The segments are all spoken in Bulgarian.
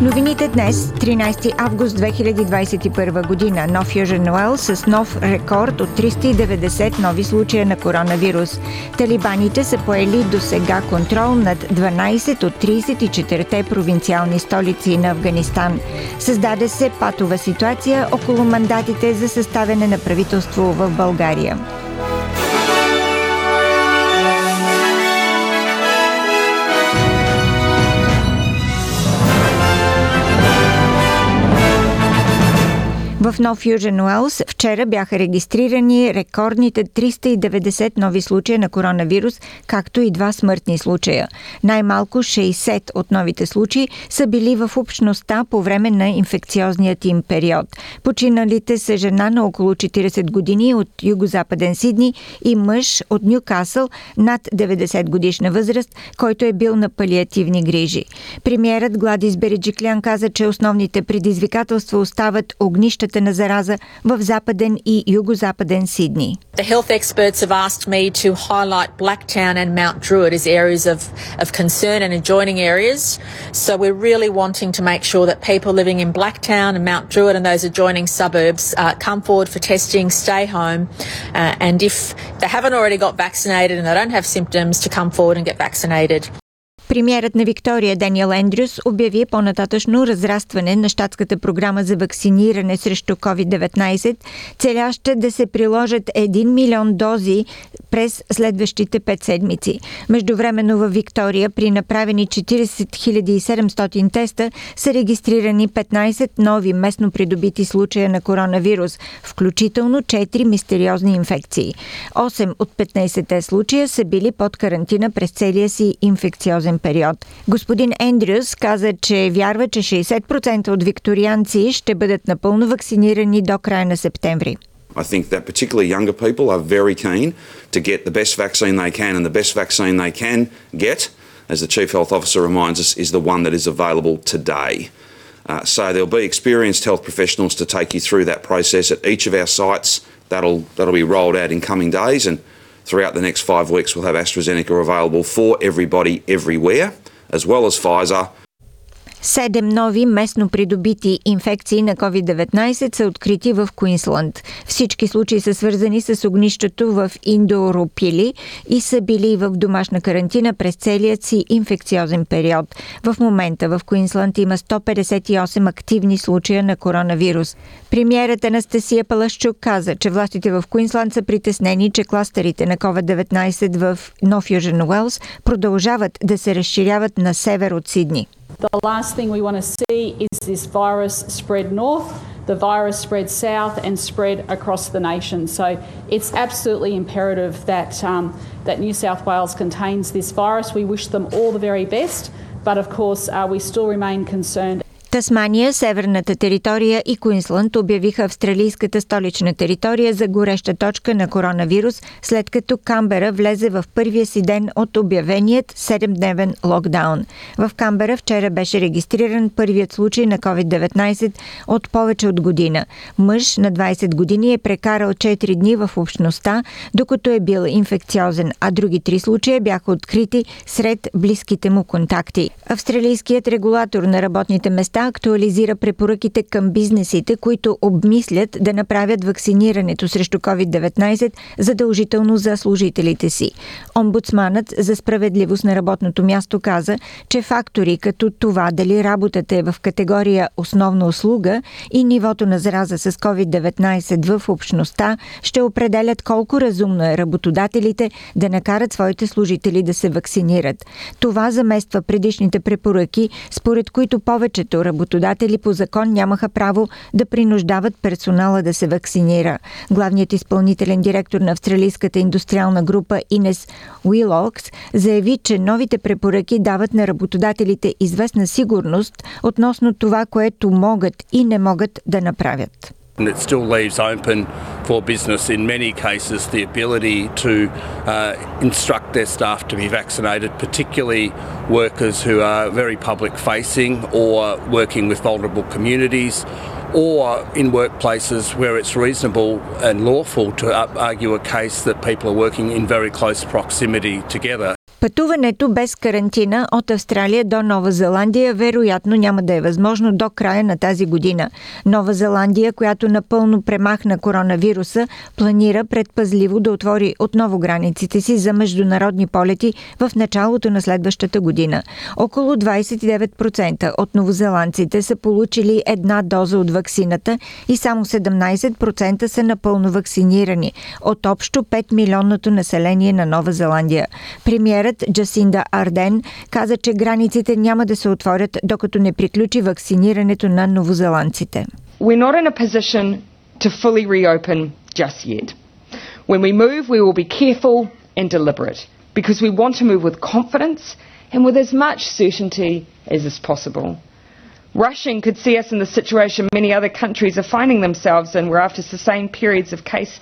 Новините днес, 13 август 2021 година, нов Южен Уел с нов рекорд от 390 нови случая на коронавирус. Талибаните са поели до сега контрол над 12 от 34-те провинциални столици на Афганистан. Създаде се патова ситуация около мандатите за съставяне на правителство в България. В Нов Южен Уелс вчера бяха регистрирани рекордните 390 нови случая на коронавирус, както и два смъртни случая. Най-малко 60 от новите случаи са били в общността по време на инфекциозният им период. Починалите са жена на около 40 години от югозападен Сидни и мъж от Нюкасъл над 90 годишна възраст, който е бил на палиативни грижи. Премьерът Гладис Береджиклян каза, че основните предизвикателства остават огнищата на зараза в западен и югозападен Сидни. The health experts have asked me to highlight Blacktown and Mount Druitt as areas of, of concern and adjoining areas. So we're really wanting to make sure that people living in Blacktown and Mount Druitt and those adjoining suburbs uh, come forward for testing, stay home, uh, and if they haven't already got vaccinated and they don't have symptoms, to come forward and get vaccinated. Премьерът на Виктория Даниел Ендрюс обяви по-нататъчно разрастване на щатската програма за вакциниране срещу COVID-19, целяща да се приложат 1 милион дози през следващите 5 седмици. Междувременно във Виктория при направени 40 700 теста са регистрирани 15 нови местно придобити случая на коронавирус, включително 4 мистериозни инфекции. 8 от 15-те случая са били под карантина през целия си инфекциозен период. Господин Ендрюс каза, че вярва, че 60% от викторианци ще бъдат напълно вакцинирани до края на септември. I think that particularly younger people are very keen to get the best vaccine they can, and the best vaccine they can get, as the Chief Health Officer reminds us, is the one that is available today. Uh, so there'll be experienced health professionals to take you through that process at each of our sites. That'll that'll be rolled out in coming days, and throughout the next five weeks, we'll have AstraZeneca available for everybody everywhere, as well as Pfizer. Седем нови местно придобити инфекции на COVID-19 са открити в Куинсланд. Всички случаи са свързани с огнището в Индоропили и са били в домашна карантина през целият си инфекциозен период. В момента в Куинсланд има 158 активни случая на коронавирус. Премьерът Анастасия Палашчук каза, че властите в Куинсланд са притеснени, че кластерите на COVID-19 в Нов Южен Уелс продължават да се разширяват на север от Сидни. The last thing we want to see is this virus spread north, the virus spread south, and spread across the nation. So it's absolutely imperative that, um, that New South Wales contains this virus. We wish them all the very best, but of course, uh, we still remain concerned. Тасмания, Северната територия и Куинсланд обявиха австралийската столична територия за гореща точка на коронавирус, след като Камбера влезе в първия си ден от обявеният 7-дневен локдаун. В Камбера вчера беше регистриран първият случай на COVID-19 от повече от година. Мъж на 20 години е прекарал 4 дни в общността, докато е бил инфекциозен, а други три случая бяха открити сред близките му контакти. Австралийският регулатор на работните места актуализира препоръките към бизнесите, които обмислят да направят вакцинирането срещу COVID-19 задължително за служителите си. Омбудсманът за справедливост на работното място каза, че фактори като това дали работата е в категория основна услуга и нивото на зараза с COVID-19 в общността ще определят колко разумно е работодателите да накарат своите служители да се вакцинират. Това замества предишните препоръки, според които повечето работодатели по закон нямаха право да принуждават персонала да се вакцинира. Главният изпълнителен директор на австралийската индустриална група Инес Уилокс заяви, че новите препоръки дават на работодателите известна сигурност относно това, което могат и не могат да направят. And it still leaves open for business in many cases the ability to uh, instruct their staff to be vaccinated, particularly workers who are very public facing or working with vulnerable communities or in workplaces where it's reasonable and lawful to argue a case that people are working in very close proximity together. Пътуването без карантина от Австралия до Нова Зеландия вероятно няма да е възможно до края на тази година. Нова Зеландия, която напълно премахна коронавируса, планира предпазливо да отвори отново границите си за международни полети в началото на следващата година. Около 29% от новозеландците са получили една доза от ваксината и само 17% са напълно вакцинирани от общо 5 милионното население на Нова Зеландия. Премьерът Джасинда Арден каза, че границите няма да се отворят, докато не приключи вакцинирането на новозеландците. We're not in a position to fully reopen just yet. When we move, we will be careful and deliberate because we want to move with confidence and with as much certainty as is possible. Rushing could see us in the situation many other countries are finding themselves in, where after sustained periods of case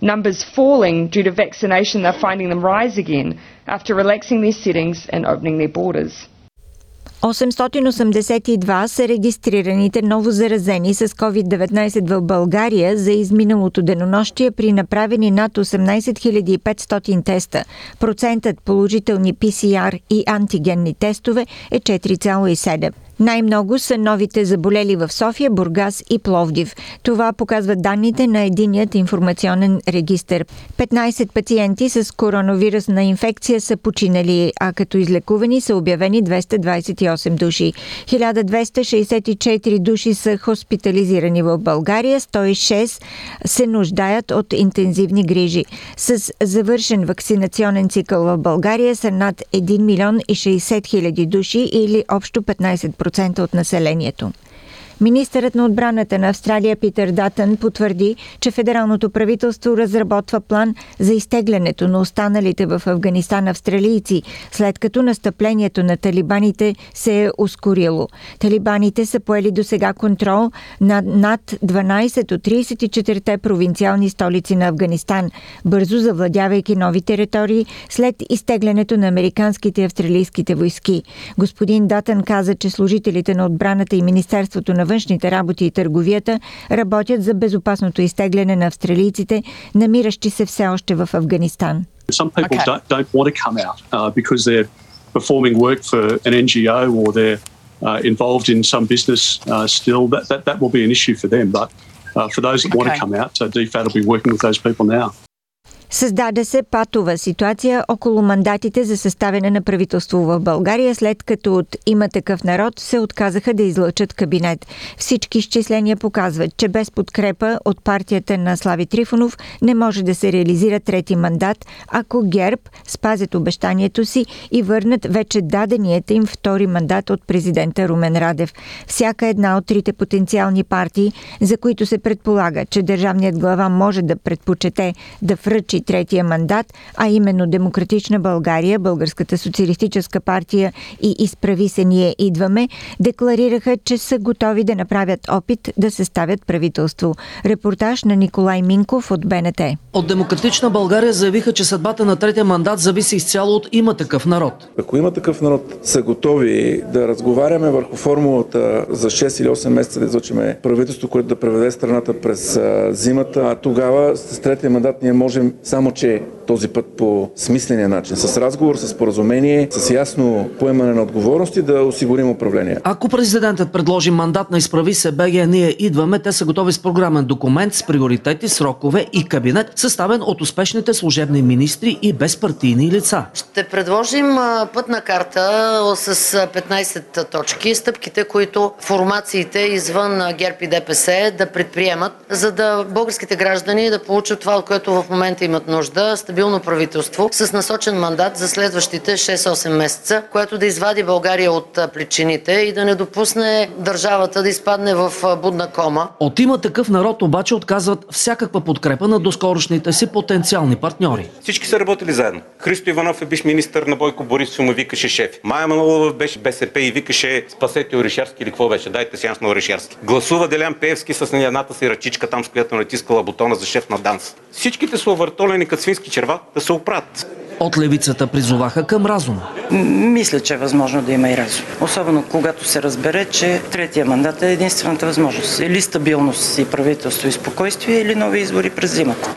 numbers falling due to vaccination, they're finding them rise again after relaxing their settings and opening their borders. 882 са регистрираните новозаразени с COVID-19 в България за изминалото денонощие при направени над 18 500 теста. Процентът положителни PCR и антигенни тестове е 4,7. Най-много са новите заболели в София, Бургас и Пловдив. Това показват данните на единият информационен регистр. 15 пациенти с коронавирусна инфекция са починали, а като излекувани са обявени 228 души. 1264 души са хоспитализирани в България, 106 се нуждаят от интензивни грижи. С завършен вакцинационен цикъл в България са над 1 милион и 60 хиляди души или общо 15% от населението. Министърът на отбраната на Австралия Питър Датън потвърди, че федералното правителство разработва план за изтеглянето на останалите в Афганистан австралийци, след като настъплението на талибаните се е ускорило. Талибаните са поели до сега контрол над над 12 от 34-те провинциални столици на Афганистан, бързо завладявайки нови територии след изтеглянето на американските и австралийските войски. Господин Датън каза, че служителите на отбраната и Министерството на външните работи и търговията работят за безопасното изтегляне на австралийците, намиращи се все още в Афганистан. Some people okay. don't, don't want to come out uh, because they're performing work for an NGO or they're uh, involved in some business uh, still. That, that, that will be an issue for them. But uh, for those that okay. want to come out, uh, DFAT will be working with those people now. Създаде се патова ситуация около мандатите за съставяне на правителство в България, след като от има такъв народ се отказаха да излъчат кабинет. Всички изчисления показват, че без подкрепа от партията на Слави Трифонов не може да се реализира трети мандат, ако ГЕРБ спазят обещанието си и върнат вече даденият им втори мандат от президента Румен Радев. Всяка една от трите потенциални партии, за които се предполага, че държавният глава може да предпочете да връчи третия мандат, а именно Демократична България, Българската социалистическа партия и Изправи се ние идваме, декларираха, че са готови да направят опит да съставят правителство. Репортаж на Николай Минков от БНТ. От Демократична България заявиха, че съдбата на третия мандат зависи изцяло от има такъв народ. Ако има такъв народ са готови да разговаряме върху формулата за 6 или 8 месеца да излъчиме правителство, което да преведе страната през зимата, а тогава с третия мандат ние можем само че този път по смисления начин, с разговор, с поразумение, с ясно поемане на отговорности да осигурим управление. Ако президентът предложи мандат на изправи се БГ, ние идваме, те са готови с програмен документ с приоритети, срокове и кабинет, съставен от успешните служебни министри и безпартийни лица. Ще предложим пътна карта с 15 точки, стъпките, които формациите извън ГЕРБ и ДПС да предприемат, за да българските граждани да получат това, от което в момента имат нужда, стабилност стабилно правителство с насочен мандат за следващите 6-8 месеца, което да извади България от плечините и да не допусне държавата да изпадне в будна кома. От има такъв народ обаче отказват всякаква подкрепа на доскорошните си потенциални партньори. Всички са работили заедно. Христо Иванов е биш министър на Бойко Борисов и му викаше шеф. Майя Манолова беше БСП и викаше спасете Орешарски или какво беше, дайте сеанс на Орешарски. Гласува Делян Пеевски с едната си ръчичка там, с която натискала бутона за шеф на ДАНС. Всичките са овъртолени като свински черва да се оправят. От левицата призоваха към разум. Мисля, че е възможно да има и разум. Особено когато се разбере, че третия мандат е единствената възможност. Или стабилност и правителство и спокойствие, или нови избори през зимата.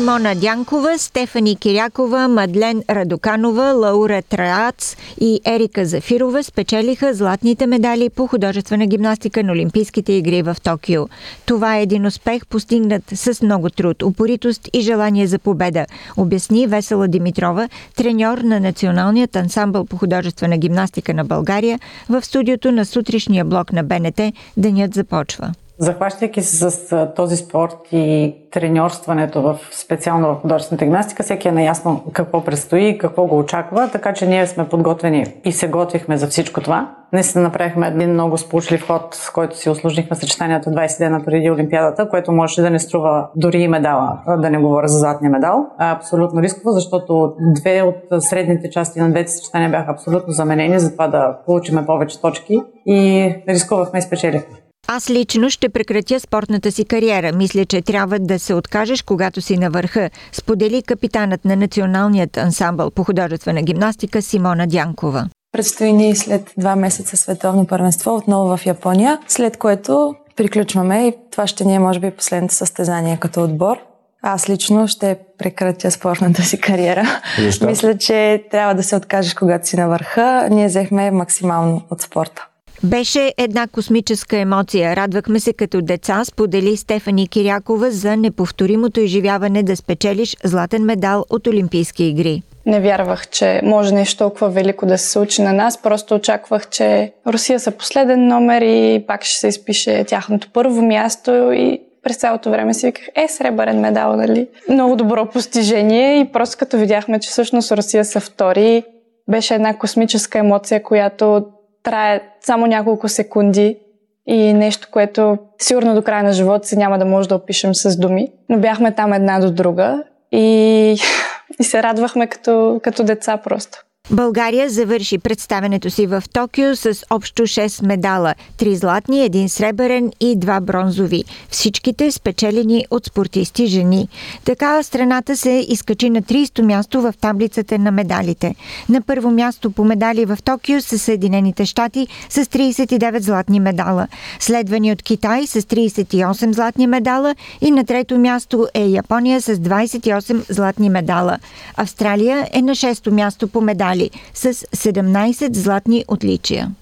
Симона Дянкова, Стефани Кирякова, Мадлен Радоканова, Лаура Траац и Ерика Зафирова спечелиха златните медали по художествена гимнастика на Олимпийските игри в Токио. Това е един успех, постигнат с много труд, упоритост и желание за победа, обясни Весела Димитрова, треньор на Националният ансамбъл по художествена гимнастика на България в студиото на сутрешния блок на БНТ Денят започва. Захващайки се с този спорт и треньорстването в специално в художествената гимнастика, всеки е наясно какво предстои и какво го очаква, така че ние сме подготвени и се готвихме за всичко това. Наистина направихме един много сполучлив ход, с който си услужихме съчетанията 20 дена преди Олимпиадата, което можеше да не струва дори и медала, да не говоря за златния медал. Абсолютно рисково, защото две от средните части на двете съчетания бяха абсолютно заменени, за това да получиме повече точки и рискувахме и спечелихме. Аз лично ще прекратя спортната си кариера. Мисля, че трябва да се откажеш, когато си на върха, сподели капитанът на Националният ансамбъл по художествена гимнастика Симона Дянкова. Предстои ни след два месеца световно първенство отново в Япония, след което приключваме и това ще ни е може би последното състезание като отбор. Аз лично ще прекратя спортната си кариера. Мисля, че трябва да се откажеш, когато си на върха. Ние взехме максимално от спорта. Беше една космическа емоция. Радвахме се като деца, сподели Стефани Кирякова за неповторимото изживяване да спечелиш златен медал от Олимпийски игри. Не вярвах, че може нещо толкова велико да се случи на нас. Просто очаквах, че Русия са последен номер и пак ще се изпише тяхното първо място и през цялото време си виках, е, сребърен медал, нали? Много добро постижение и просто като видяхме, че всъщност Русия са втори, беше една космическа емоция, която трае само няколко секунди и нещо, което сигурно до края на живота си няма да може да опишем с думи. Но бяхме там една до друга и, и се радвахме като, като деца просто. България завърши представенето си в Токио с общо 6 медала – 3 златни, един сребърен и 2 бронзови. Всичките спечелени от спортисти жени. Така страната се изкачи на 30-то място в таблицата на медалите. На първо място по медали в Токио са Съединените щати с 39 златни медала. Следвани от Китай с 38 златни медала и на трето място е Япония с 28 златни медала. Австралия е на 6-то място по медали медали с 17 златни отличия.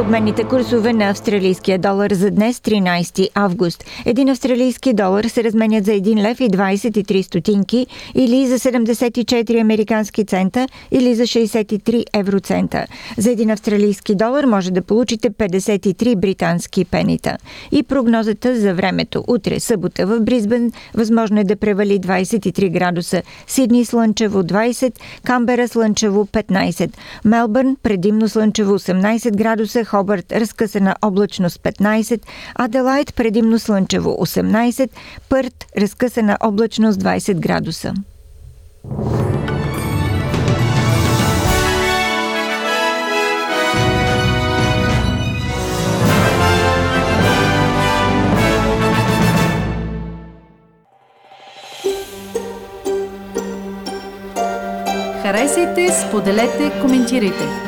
Обменните курсове на австралийския долар за днес, 13 август. Един австралийски долар се разменят за 1 лев и 23 стотинки или за 74 американски цента или за 63 евроцента. За един австралийски долар може да получите 53 британски пенита. И прогнозата за времето. Утре, събота в Бризбен, възможно е да превали 23 градуса. Сидни слънчево 20, Камбера слънчево 15, Мелбърн предимно слънчево 18 градуса, Хобърт разкъсана облачност 15, Аделайт предимно слънчево 18, Пърт разкъсана облачност 20 градуса. Харесайте, споделете, коментирайте.